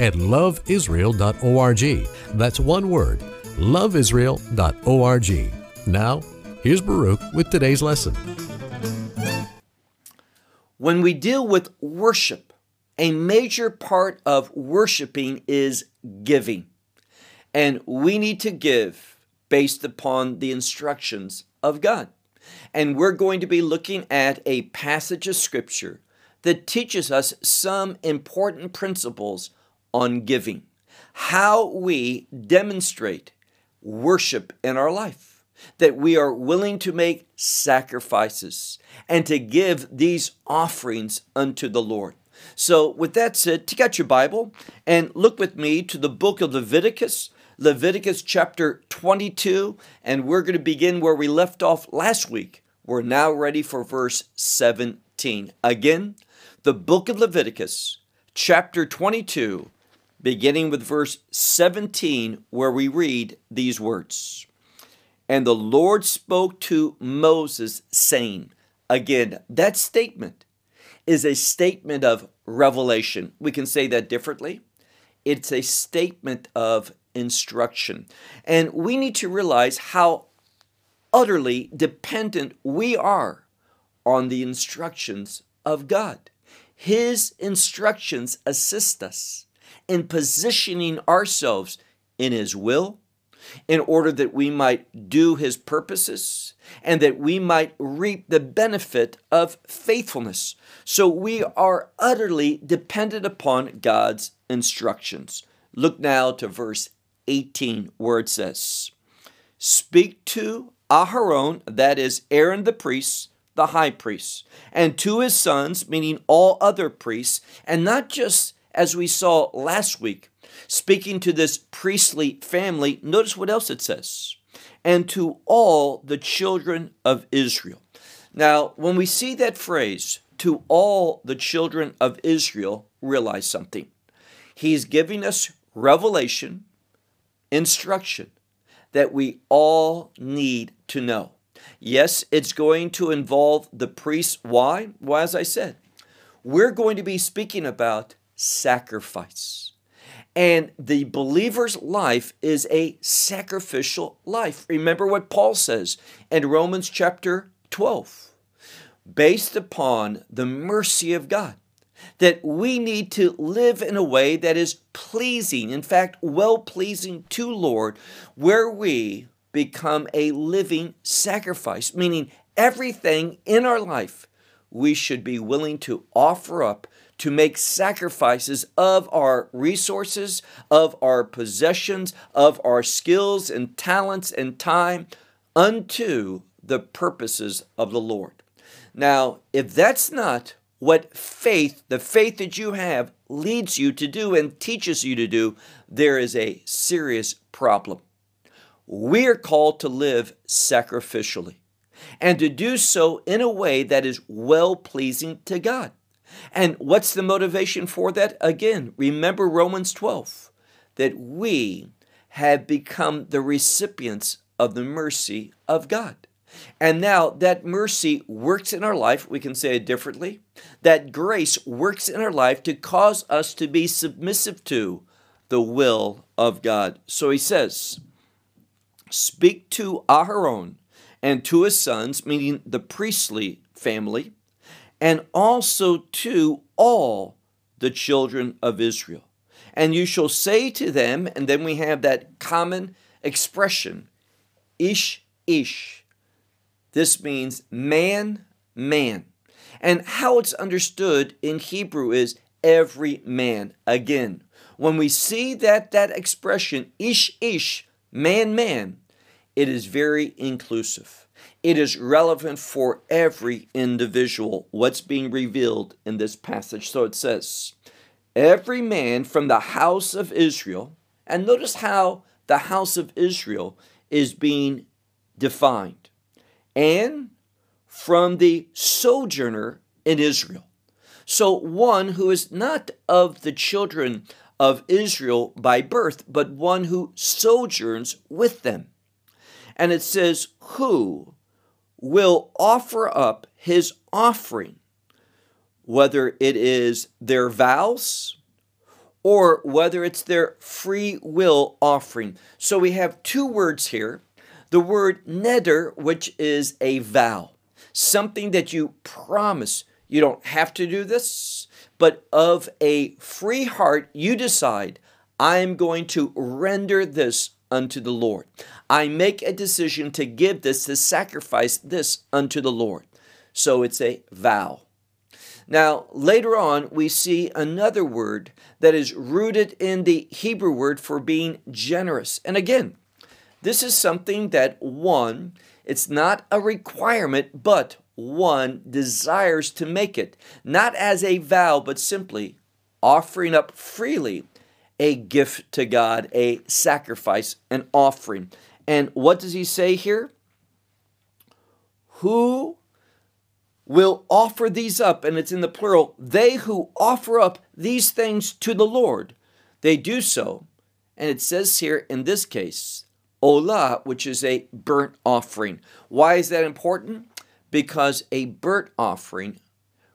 at loveisrael.org. That's one word, loveisrael.org. Now, here's Baruch with today's lesson. When we deal with worship, a major part of worshiping is giving. And we need to give based upon the instructions of God. And we're going to be looking at a passage of scripture that teaches us some important principles on giving, how we demonstrate worship in our life, that we are willing to make sacrifices and to give these offerings unto the Lord. So, with that said, take out your Bible and look with me to the book of Leviticus, Leviticus chapter 22, and we're going to begin where we left off last week. We're now ready for verse 17. Again, the book of Leviticus, chapter 22, beginning with verse 17, where we read these words And the Lord spoke to Moses, saying, Again, that statement is a statement of revelation. We can say that differently. It's a statement of instruction. And we need to realize how utterly dependent we are on the instructions of God. His instructions assist us in positioning ourselves in His will, in order that we might do His purposes and that we might reap the benefit of faithfulness. So we are utterly dependent upon God's instructions. Look now to verse 18, where it says, Speak to Aharon, that is Aaron the priest, the high priest, and to his sons, meaning all other priests, and not just as we saw last week, speaking to this priestly family, notice what else it says and to all the children of Israel. Now, when we see that phrase, to all the children of Israel, realize something. He's giving us revelation, instruction that we all need to know. Yes, it's going to involve the priests. Why? Well, as I said, we're going to be speaking about sacrifice. And the believer's life is a sacrificial life. Remember what Paul says in Romans chapter 12 based upon the mercy of God, that we need to live in a way that is pleasing, in fact, well pleasing to Lord, where we become a living sacrifice, meaning everything in our life we should be willing to offer up to make sacrifices of our resources, of our possessions, of our skills and talents and time unto the purposes of the Lord. Now, if that's not what faith, the faith that you have, leads you to do and teaches you to do, there is a serious problem. We are called to live sacrificially and to do so in a way that is well pleasing to God. And what's the motivation for that? Again, remember Romans 12, that we have become the recipients of the mercy of God. And now that mercy works in our life, we can say it differently. That grace works in our life to cause us to be submissive to the will of God. So he says, Speak to Aharon and to his sons, meaning the priestly family, and also to all the children of Israel. And you shall say to them, and then we have that common expression, Ish, Ish. This means man, man. And how it's understood in Hebrew is every man. Again, when we see that that expression, Ish, Ish, man, man, it is very inclusive. It is relevant for every individual, what's being revealed in this passage. So it says, Every man from the house of Israel, And notice how the house of Israel is being defined. And from the sojourner in Israel. So, one who is not of the children of Israel by birth, but one who sojourns with them. And it says, Who will offer up his offering, whether it is their vows or whether it's their free will offering. So we have two words here the word neder, which is a vow, something that you promise. You don't have to do this, but of a free heart, you decide, I am going to render this unto the Lord. I make a decision to give this, to sacrifice this unto the Lord. So it's a vow. Now, later on, we see another word that is rooted in the Hebrew word for being generous. And again, this is something that one, it's not a requirement, but one desires to make it, not as a vow, but simply offering up freely a gift to God, a sacrifice, an offering. And what does he say here? Who will offer these up, and it's in the plural, they who offer up these things to the Lord, they do so. And it says here in this case, Olah, which is a burnt offering. Why is that important? Because a burnt offering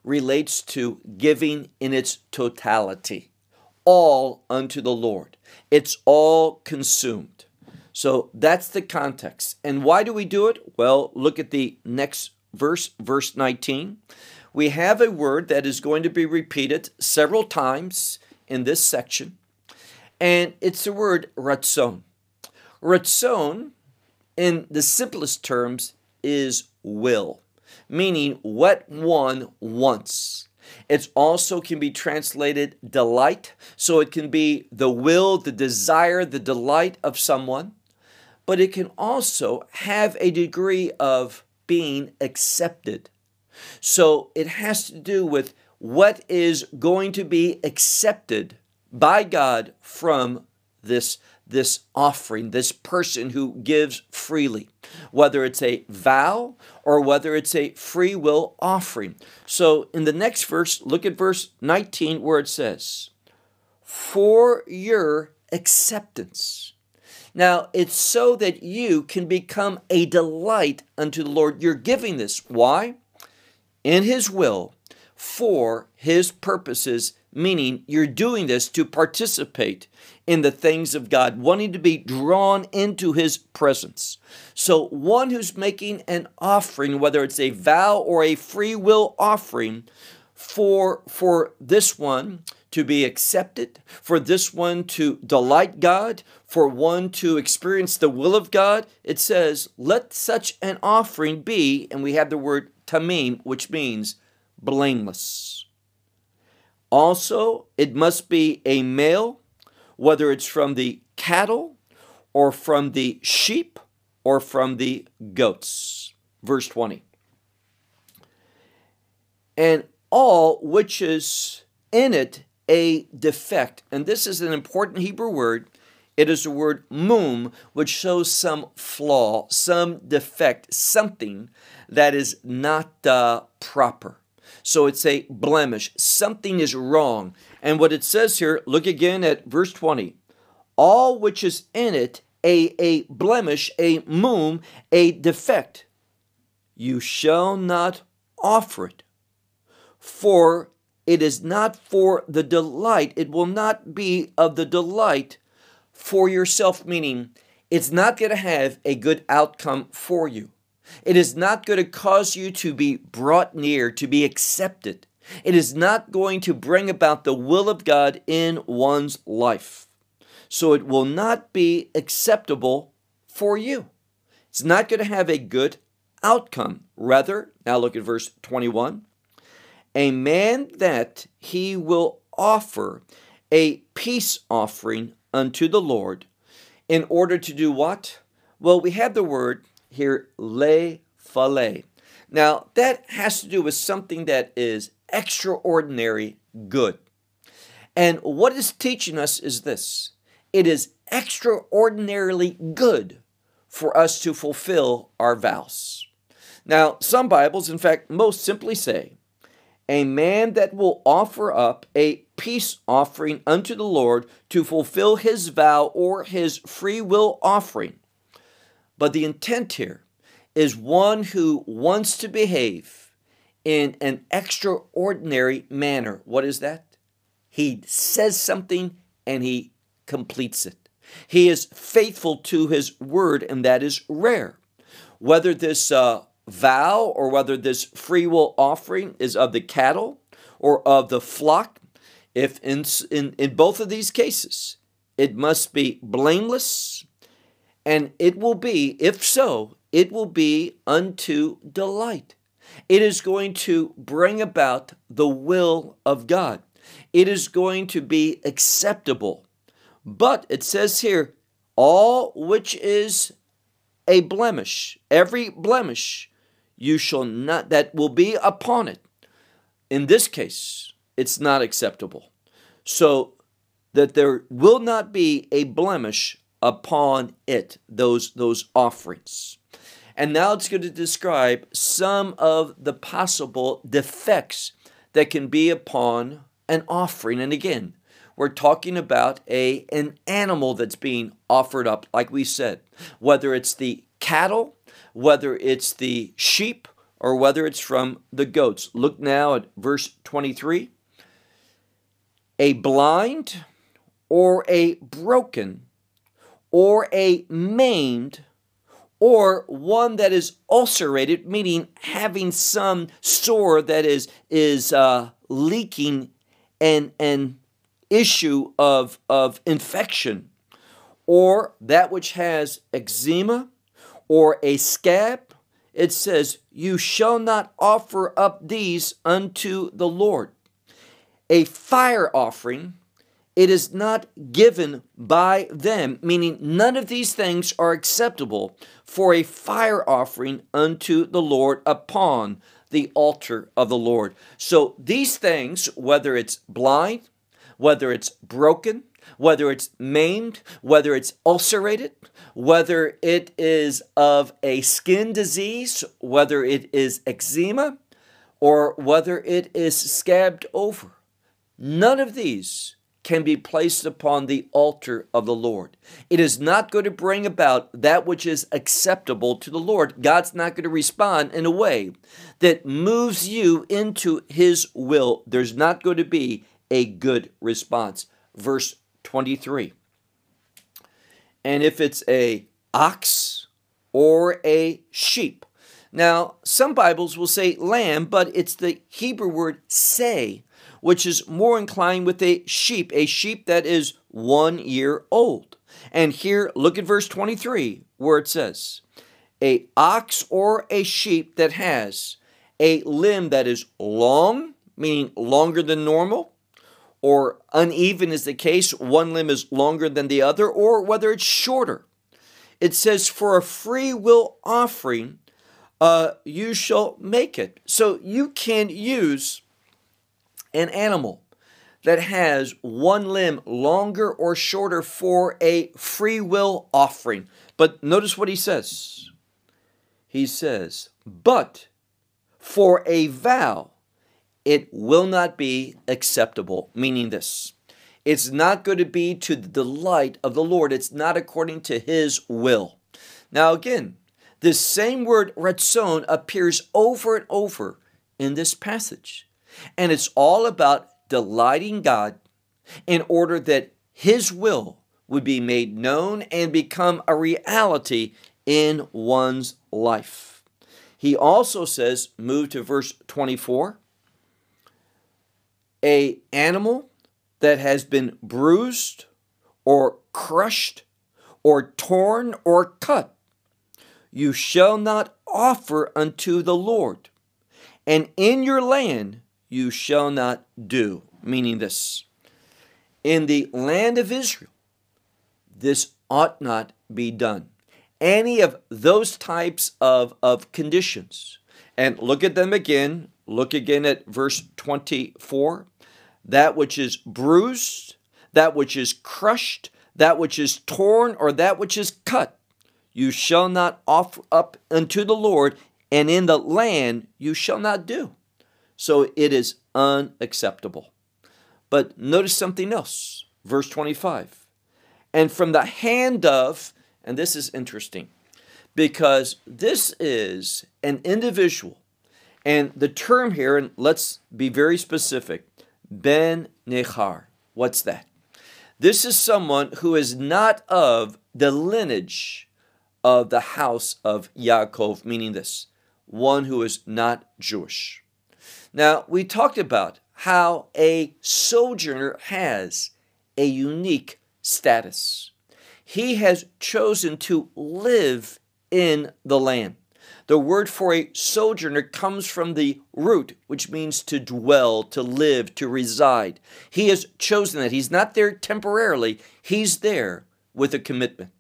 relates to giving in its totality all unto the Lord. It's all consumed. So that's the context. And why do we do it? Well, look at the next verse, verse 19. We have a word that is going to be repeated several times in this section, and it's the word ratzon. Ratzon, in the simplest terms, is will, meaning what one wants. It also can be translated delight. So it can be the will, the desire, the delight of someone. But it can also have a degree of being accepted. So it has to do with what is going to be accepted by God from this this offering, this person who gives freely, whether it's a vow or whether it's a free will offering. So in the next verse, look at verse 19 where it says, For your acceptance. Now, it's so that you can become a delight unto the Lord. You're giving this. Why? In His will, for His purposes, meaning you're doing this to participate in the things of God, wanting to be drawn into His presence. So, one who's making an offering, whether it's a vow or a free will offering, for, for this one to be accepted, for this one to delight God, for one to experience the will of God, it says, let such an offering be, and we have the word tamim, which means blameless. Also, it must be a male whether it's from the cattle or from the sheep or from the goats. Verse 20. And all which is in it a defect. And this is an important Hebrew word. It is the word mum, which shows some flaw, some defect, something that is not uh, proper. So it's a blemish. Something is wrong. And what it says here, look again at verse 20. All which is in it, a, a blemish, a mum, a defect, you shall not offer it. For it is not for the delight, it will not be of the delight for yourself, meaning it's not going to have a good outcome for you. It is not going to cause you to be brought near, to be accepted. It is not going to bring about the will of God in one's life. So it will not be acceptable for you. It's not going to have a good outcome. Rather, now look at verse 21 a man that he will offer a peace offering unto the Lord in order to do what? Well, we have the word here, le fale. Now, that has to do with something that is extraordinary good. And what it's teaching us is this it is extraordinarily good for us to fulfill our vows. Now, some Bibles, in fact, most simply say, a man that will offer up a peace offering unto the Lord to fulfill his vow or his free will offering. But the intent here is one who wants to behave in an extraordinary manner. What is that? He says something and he completes it. He is faithful to his word, and that is rare. Whether this uh, vow or whether this free will offering is of the cattle or of the flock, if in, in, in both of these cases it must be blameless, and it will be, if so, it will be unto delight. It is going to bring about the will of God. It is going to be acceptable. But it says here, all which is a blemish, every blemish you shall not, that will be upon it. In this case, it's not acceptable. So that there will not be a blemish upon it, those, those offerings. And now it's going to describe some of the possible defects that can be upon an offering. And again, we're talking about a an animal that's being offered up, like we said, whether it's the cattle, whether it's the sheep, or whether it's from the goats. Look now at verse 23. A blind or a broken or a maimed or one that is ulcerated, meaning having some sore that is is uh, leaking and an issue of of infection, or that which has eczema, or a scab. It says, "You shall not offer up these unto the Lord." A fire offering it is not given by them, meaning none of these things are acceptable for a fire offering unto the Lord upon the altar of the Lord. So these things, whether it's blind, whether it's broken, whether it's maimed, whether it's ulcerated, whether it is of a skin disease, whether it is eczema, or whether it is scabbed over, none of these can be placed upon the altar of the Lord. It is not going to bring about that which is acceptable to the Lord. God's not going to respond in a way that moves you into his will. There's not going to be a good response. Verse 23. And if it's a ox or a sheep. Now, some Bibles will seh lamb, but it's the Hebrew word say which is more inclined with a sheep, a sheep that is one year old. And here, look at verse 23, where it says, A ox or a sheep that has a limb that is long, meaning longer than normal, or uneven is the case, one limb is longer than the other, or whether it's shorter. It says, For a free will offering, uh, you shall make it. So you can use an animal that has one limb longer or shorter for a free will offering. But notice what he says. He says, but for a vow, it will not be acceptable, meaning this. It's not going to be to the delight of the Lord. It's not according to his will. Now, again, this same word ratzon appears over and over in this passage. And it's all about delighting God in order that His will would be made known and become a reality in one's life. He also says, move to verse 24, a animal that has been bruised or crushed or torn or cut, you shall not offer unto the Lord. And in your land you shall not do. Meaning this in the land of Israel, this ought not be done. Any of those types of, of conditions. And look at them again. Look again at verse 24. That which is bruised, that which is crushed, that which is torn or that which is cut, you shall not offer up unto the Lord, and in the land you shall not do. So it is unacceptable. But notice something else. Verse 25. And from the hand of, and this is interesting, because this is an individual. And the term here, and let's be very specific Ben Nechar. What's that? This is someone who is not of the lineage of the house of Yaakov, meaning this one who is not Jewish. Now, we talked about how a sojourner has a unique status. He has chosen to live in the land. The word for a sojourner comes from the root, which means to dwell, to live, to reside. He has chosen that. He's not there temporarily, he's there with a commitment.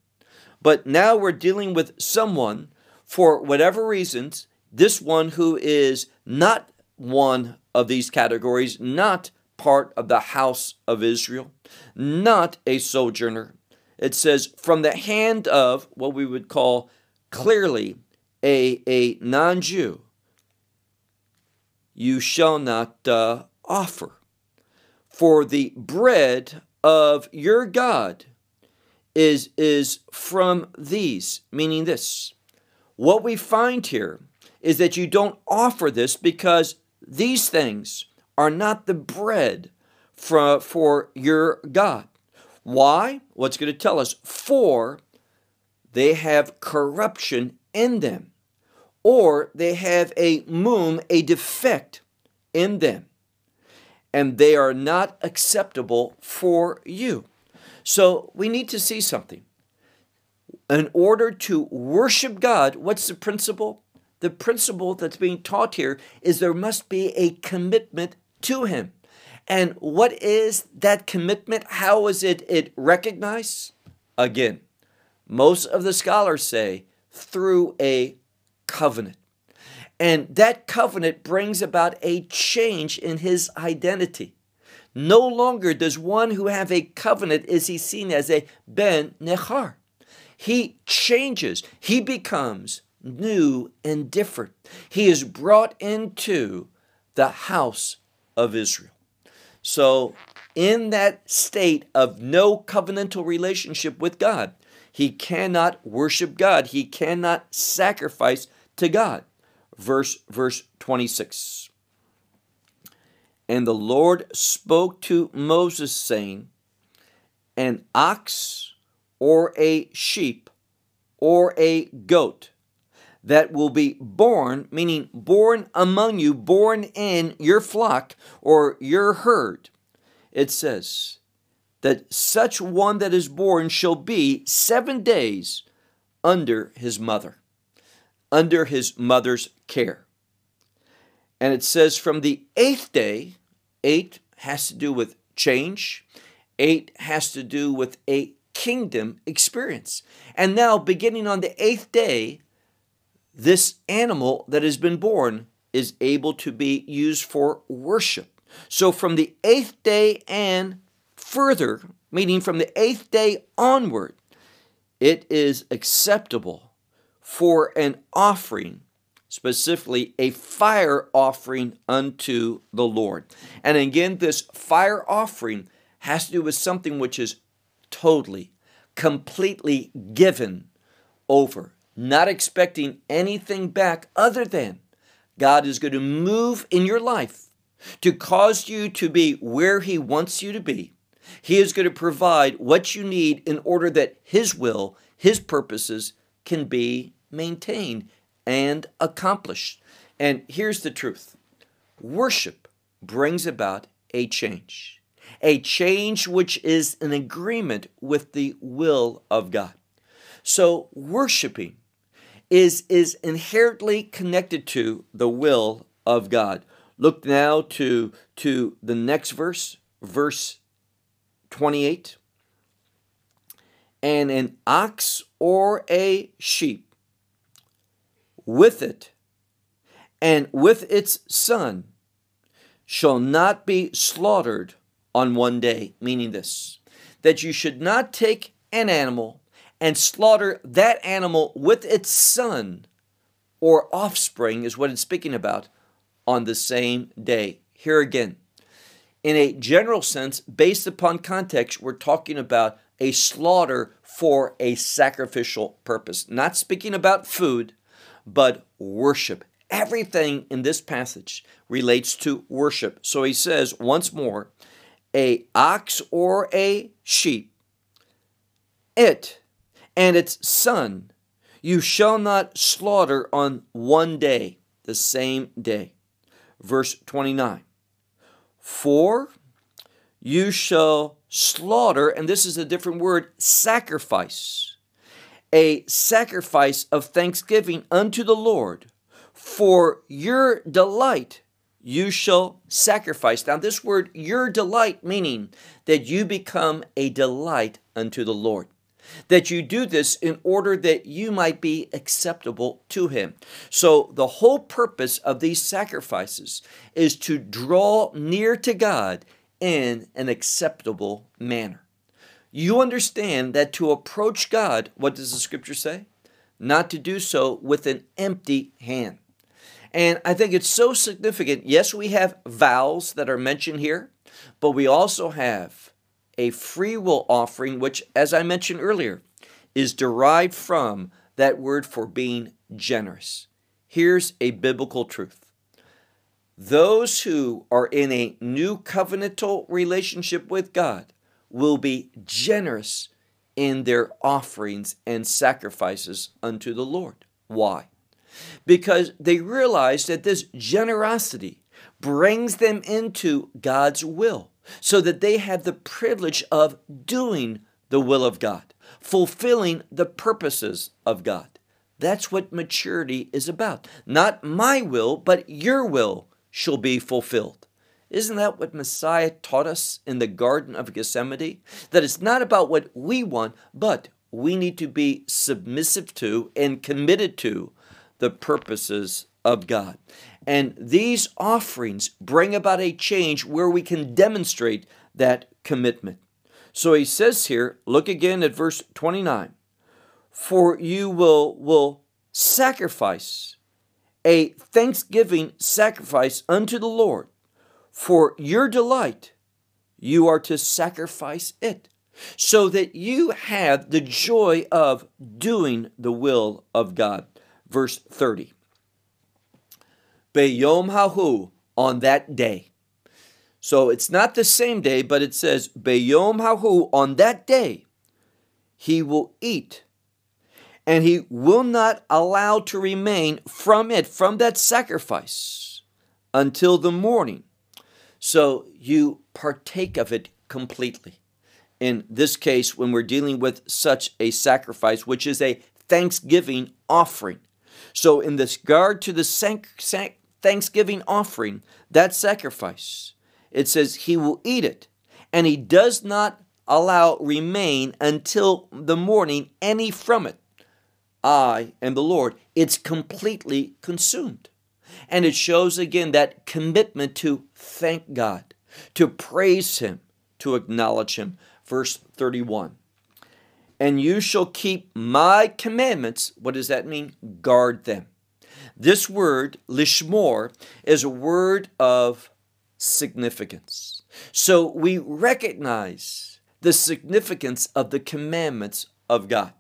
But now we're dealing with someone, for whatever reasons, this one who is not one of these categories, not part of the house of Israel, not a sojourner. It says, from the hand of what we would call clearly a, a non Jew, you shall not uh, offer. For the bread of your God is, is from these, meaning this. What we find here is that you don't offer this because these things are not the bread for, for your God. Why? What's going to tell us? For they have corruption in them or they have a mum, a defect in them, and they are not acceptable for you. So we need to see something. In order to worship God, what's the principle? The principle that's being taught here is there must be a commitment to Him. And what is that commitment? How is it, it recognized? Again, most of the scholars say through a covenant. And that covenant brings about a change in his identity. No longer does one who have a covenant is he seen as a ben nechar. He changes. He becomes new and different. He is brought into the house of Israel. So, in that state of no covenantal relationship with God, he cannot worship God. He cannot sacrifice to God. Verse verse 26. And the Lord spoke to Moses saying, an ox or a sheep or a goat that will be born, meaning born among you, born in your flock or your herd. It says that such one that is born shall be seven days under his mother under his mother's care. And it says from the eighth day, eight has to do with change, eight has to do with a kingdom experience. And now, beginning on the eighth day, this animal that has been born is able to be used for worship. So, from the eighth day and further, meaning from the eighth day onward, it is acceptable for an offering, specifically a fire offering unto the Lord. And again, this fire offering has to do with something which is totally, completely given over, not expecting anything back other than God is going to move in your life to cause you to be where He wants you to be. He is going to provide what you need in order that His will, His purposes can be maintained, and accomplished. And here's the truth worship brings about a change, a change which is an agreement with the will of God. So, worshiping is, is inherently connected to the will of God. Look now to, to the next verse, verse 28. And an ox or a sheep with it and with its son shall not be slaughtered on one day, meaning this that you should not take an animal and slaughter that animal with its son or offspring, is what it's speaking about, on the same day. Here again, in a general sense, based upon context, we're talking about a slaughter for a sacrificial purpose. Not speaking about food, but worship. Everything in this passage relates to worship. So he says once more, a ox or a sheep, it and its son you shall not slaughter on one day, the same day. Verse 29. For you shall slaughter, and this is a different word, sacrifice, a sacrifice of thanksgiving unto the Lord. For your delight you shall sacrifice. Now, this word, your delight, meaning that you become a delight unto the Lord. That you do this in order that you might be acceptable to Him. So, the whole purpose of these sacrifices is to draw near to God in an acceptable manner. You understand that to approach God, what does the scripture say? Not to do so with an empty hand. And I think it's so significant. Yes, we have vows that are mentioned here, but we also have a free will offering, which, as I mentioned earlier, is derived from that word for being generous. Here's a biblical truth those who are in a new covenantal relationship with God will be generous in their offerings and sacrifices unto the Lord. Why? because they realize that this generosity brings them into God's will so that they have the privilege of doing the will of God, fulfilling the purposes of God. That's what maturity is about. Not my will, but your will shall be fulfilled. Isn't that what Messiah taught us in the Garden of Gethsemane? That it's not about what we want, but we need to be submissive to and committed to the purposes of God. And these offerings bring about a change where we can demonstrate that commitment. So he says here, look again at verse 29 For you will, will sacrifice a thanksgiving sacrifice unto the Lord. For your delight, you are to sacrifice it, so that you have the joy of doing the will of God verse 30. Beyom hahu, on that day. So it's not the same day, but it says, Beyom hahu, on that day, he will eat, and he will not allow to remain from it, from that sacrifice, until the morning. So you partake of it completely. In this case, when we're dealing with such a sacrifice, which is a thanksgiving offering, so, in this regard to the thanksgiving offering, that sacrifice, it says, He will eat it, and He does not allow remain until the morning any from it. I am the Lord. It's completely consumed. And it shows again that commitment to thank God, to praise Him, to acknowledge Him. Verse 31 and you shall keep my commandments. What does that mean? Guard them. This word, lishmor, is a word of significance. So we recognize the significance of the commandments of God.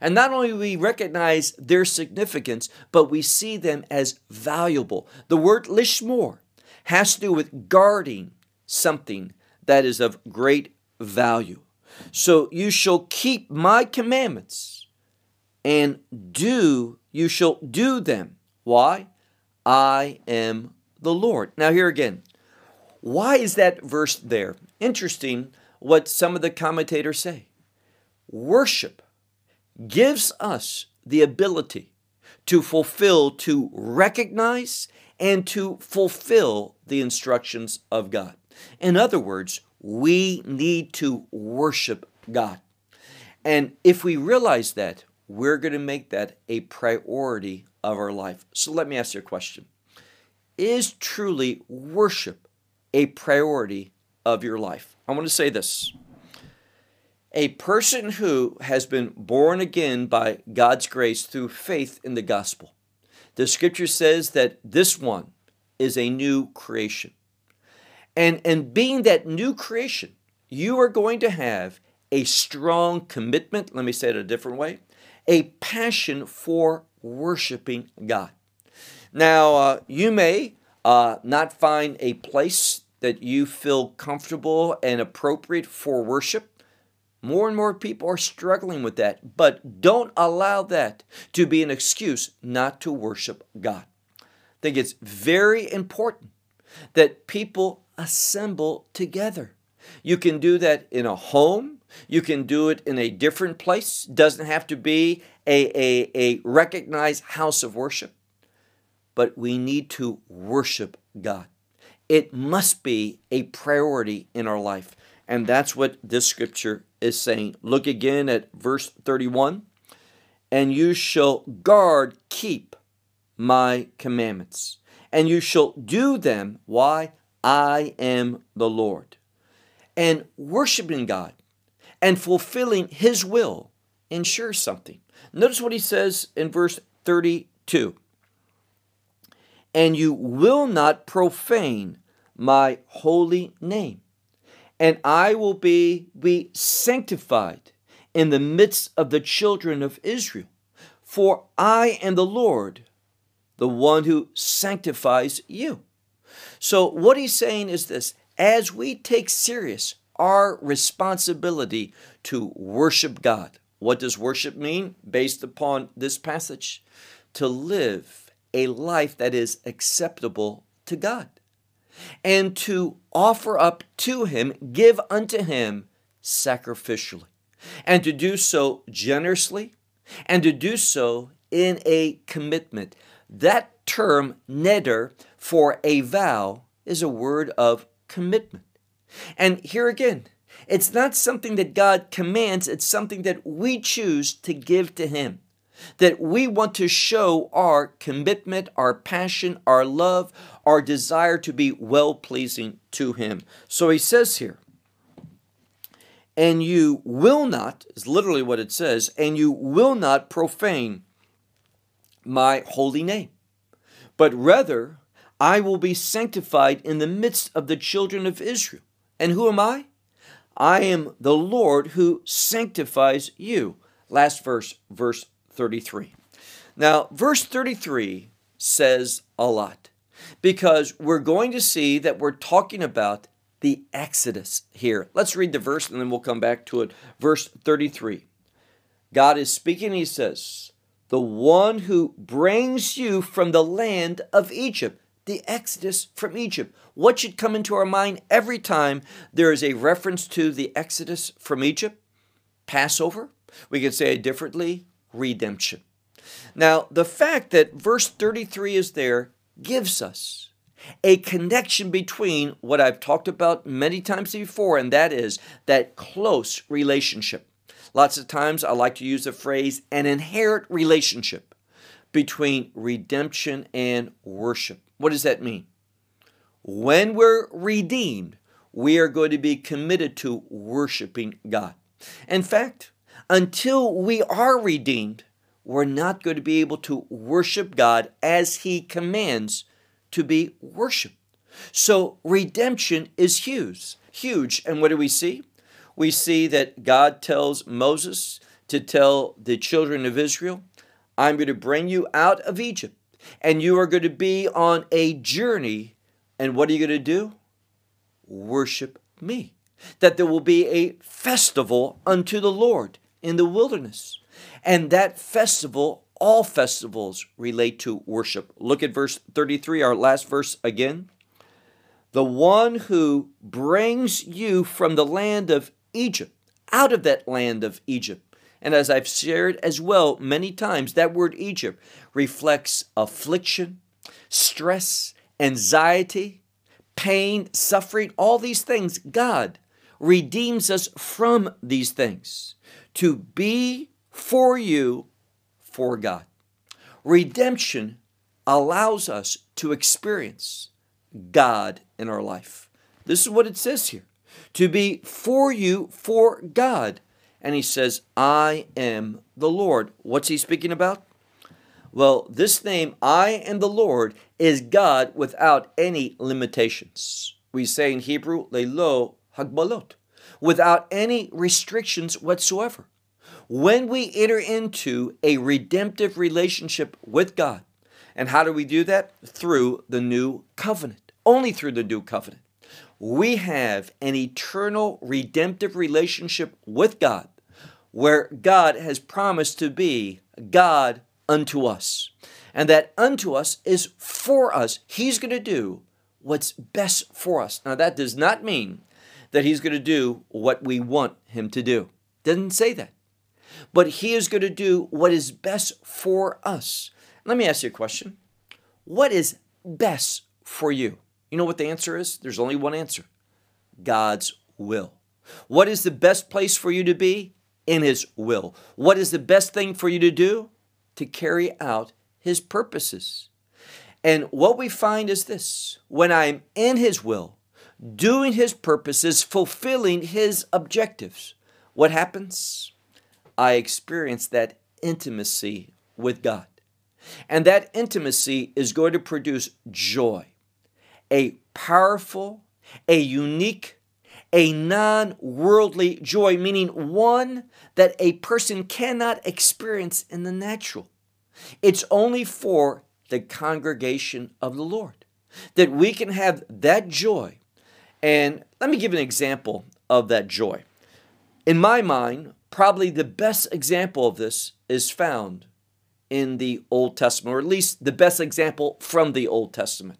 And not only we recognize their significance, but we see them as valuable. The word lishmor has to do with guarding something that is of great value. So you shall keep my commandments and do, you shall do them. Why? I am the Lord. Now, here again, why is that verse there? Interesting what some of the commentators say. Worship gives us the ability to fulfill, to recognize, and to fulfill the instructions of God. In other words, we need to worship God. And if we realize that, we're going to make that a priority of our life. So let me ask you a question Is truly worship a priority of your life? I want to say this. A person who has been born again by God's grace through faith in the gospel. The scripture says that this one is a new creation. And, and being that new creation, you are going to have a strong commitment, let me say it a different way, a passion for worshiping God. Now, uh, you may uh, not find a place that you feel comfortable and appropriate for worship. More and more people are struggling with that, but don't allow that to be an excuse not to worship God. I think it's very important that people assemble together. You can do that in a home, you can do it in a different place. Doesn't have to be a, a, a recognized house of worship. But we need to worship God. It must be a priority in our life. And that's what this scripture is saying. Look again at verse 31. And you shall guard, keep my commandments, and you shall do them. Why? I am the Lord. And worshiping God and fulfilling His will ensures something. Notice what he says in verse 32 And you will not profane my holy name, and I will be, be sanctified in the midst of the children of Israel. For I am the Lord, the one who sanctifies you. So, what he's saying is this as we take serious our responsibility to worship God. What does worship mean based upon this passage? To live a life that is acceptable to God and to offer up to Him, give unto Him sacrificially, and to do so generously and to do so in a commitment. That term, neder, for a vow, is a word of commitment. And here again, it's not something that God commands, it's something that we choose to give to Him. That we want to show our commitment, our passion, our love, our desire to be well pleasing to Him. So He says here, and you will not, is literally what it says, and you will not profane my holy name, but rather I will be sanctified in the midst of the children of Israel. And who am I? I am the Lord who sanctifies you. Last verse, verse 33. Now, verse 33 says a lot because we're going to see that we're talking about the Exodus here. Let's read the verse and then we'll come back to it. Verse 33. God is speaking, he says, The one who brings you from the land of Egypt the exodus from Egypt. What should come into our mind every time there is a reference to the exodus from Egypt? Passover. We could say it differently redemption. Now, the fact that verse 33 is there gives us a connection between what I've talked about many times before, and that is that close relationship. Lots of times I like to use the phrase an inherent relationship between redemption and worship. What does that mean? When we're redeemed, we are going to be committed to worshiping God. In fact, until we are redeemed, we're not going to be able to worship God as He commands to be worshiped. So redemption is huge, huge. And what do we see? We see that God tells Moses to tell the children of Israel, I'm going to bring you out of Egypt and you are going to be on a journey. And what are you going to do? Worship me. That there will be a festival unto the Lord in the wilderness. And that festival, all festivals relate to worship. Look at verse 33, our last verse again. The one who brings you from the land of Egypt, out of that land of Egypt, and as I've shared as well many times, that word Egypt reflects affliction, stress, anxiety, pain, suffering, all these things. God redeems us from these things to be for you for God. Redemption allows us to experience God in our life. This is what it says here to be for you for God and he says, I am the Lord. What's he speaking about? Well, this name, I am the Lord, is God without any limitations. We say in Hebrew, Lelo Hagbalot, without any restrictions whatsoever. When we enter into a redemptive relationship with God, and how do we do that? Through the new covenant, only through the new covenant. We have an eternal redemptive relationship with God where God has promised to be God unto us. And that unto us is for us. He's going to do what's best for us. Now, that does not mean that He's going to do what we want Him to do. Doesn't say that. But He is going to do what is best for us. Let me ask you a question. What is best for you? You know what the answer is? There's only one answer God's will. What is the best place for you to be? In His will. What is the best thing for you to do? To carry out His purposes. And what we find is this when I'm in His will, doing His purposes, fulfilling His objectives, what happens? I experience that intimacy with God. And that intimacy is going to produce joy, a powerful, a unique, a non worldly joy, meaning one that a person cannot experience in the natural. It's only for the congregation of the Lord that we can have that joy. And let me give an example of that joy. In my mind, probably the best example of this is found in the Old Testament, or at least the best example from the Old Testament.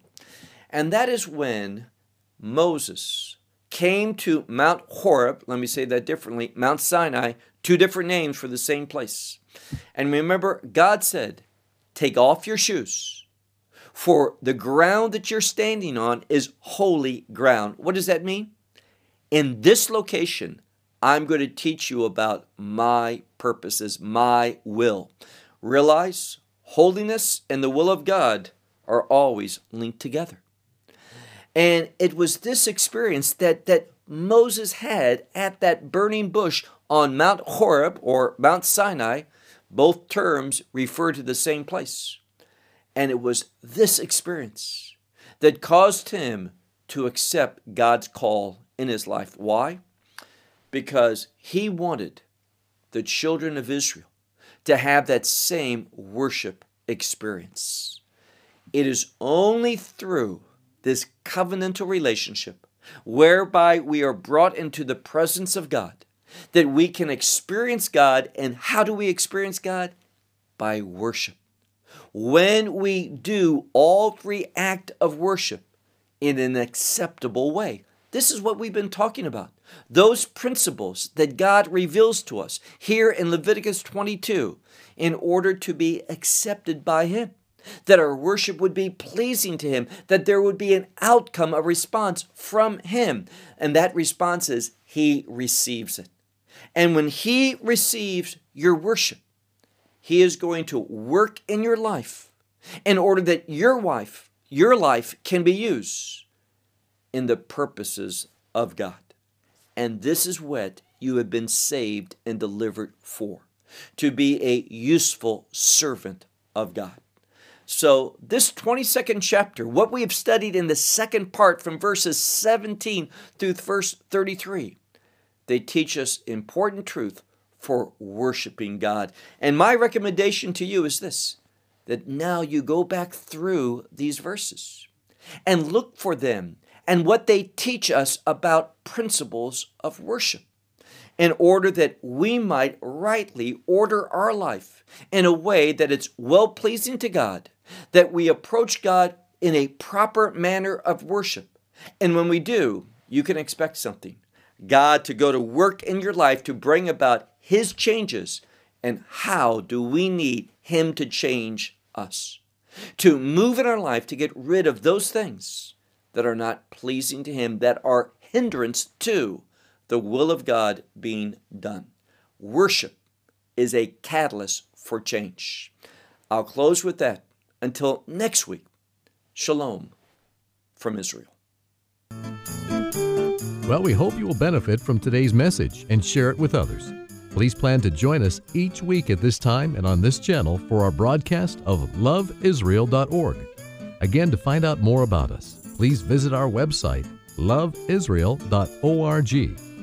And that is when Moses came to Mount Horeb, let me say that differently, Mount Sinai, two different names for the same place. And remember, God said, Take off your shoes, for the ground that you're standing on is holy ground. What does that mean? In this location, I'm going to teach you about my purposes, my will. Realize holiness and the will of God are always linked together. And it was this experience that, that Moses had at that burning bush on Mount Horeb or Mount Sinai. Both terms refer to the same place. And it was this experience that caused him to accept God's call in his life. Why? Because he wanted the children of Israel to have that same worship experience. It is only through this covenantal relationship whereby we are brought into the presence of God that we can experience God. And how do we experience God? By worship. When we do all three acts of worship in an acceptable way. This is what we've been talking about. Those principles that God reveals to us here in Leviticus 22 in order to be accepted by Him. That our worship would be pleasing to Him, that there would be an outcome, a response from Him. And that response is He receives it. And when He receives your worship, He is going to work in your life in order that your wife, your life can be used in the purposes of God. And this is what you have been saved and delivered for to be a useful servant of God. So, this 22nd chapter, what we have studied in the second part from verses 17 through verse 33, they teach us important truth for worshiping God. And my recommendation to you is this that now you go back through these verses and look for them and what they teach us about principles of worship in order that we might rightly order our life in a way that it's well pleasing to God, that we approach God in a proper manner of worship. And when we do, you can expect something God to go to work in your life to bring about His changes. And how do we need Him to change us? To move in our life to get rid of those things that are not pleasing to Him, that are hindrance to the will of God being done. Worship is a catalyst for change. I'll close with that. Until next week, Shalom from Israel. Well, we hope you will benefit from today's message and share it with others. Please plan to join us each week at this time and on this channel for our broadcast of loveisrael.org. Again, to find out more about us, please visit our website, loveisrael.org.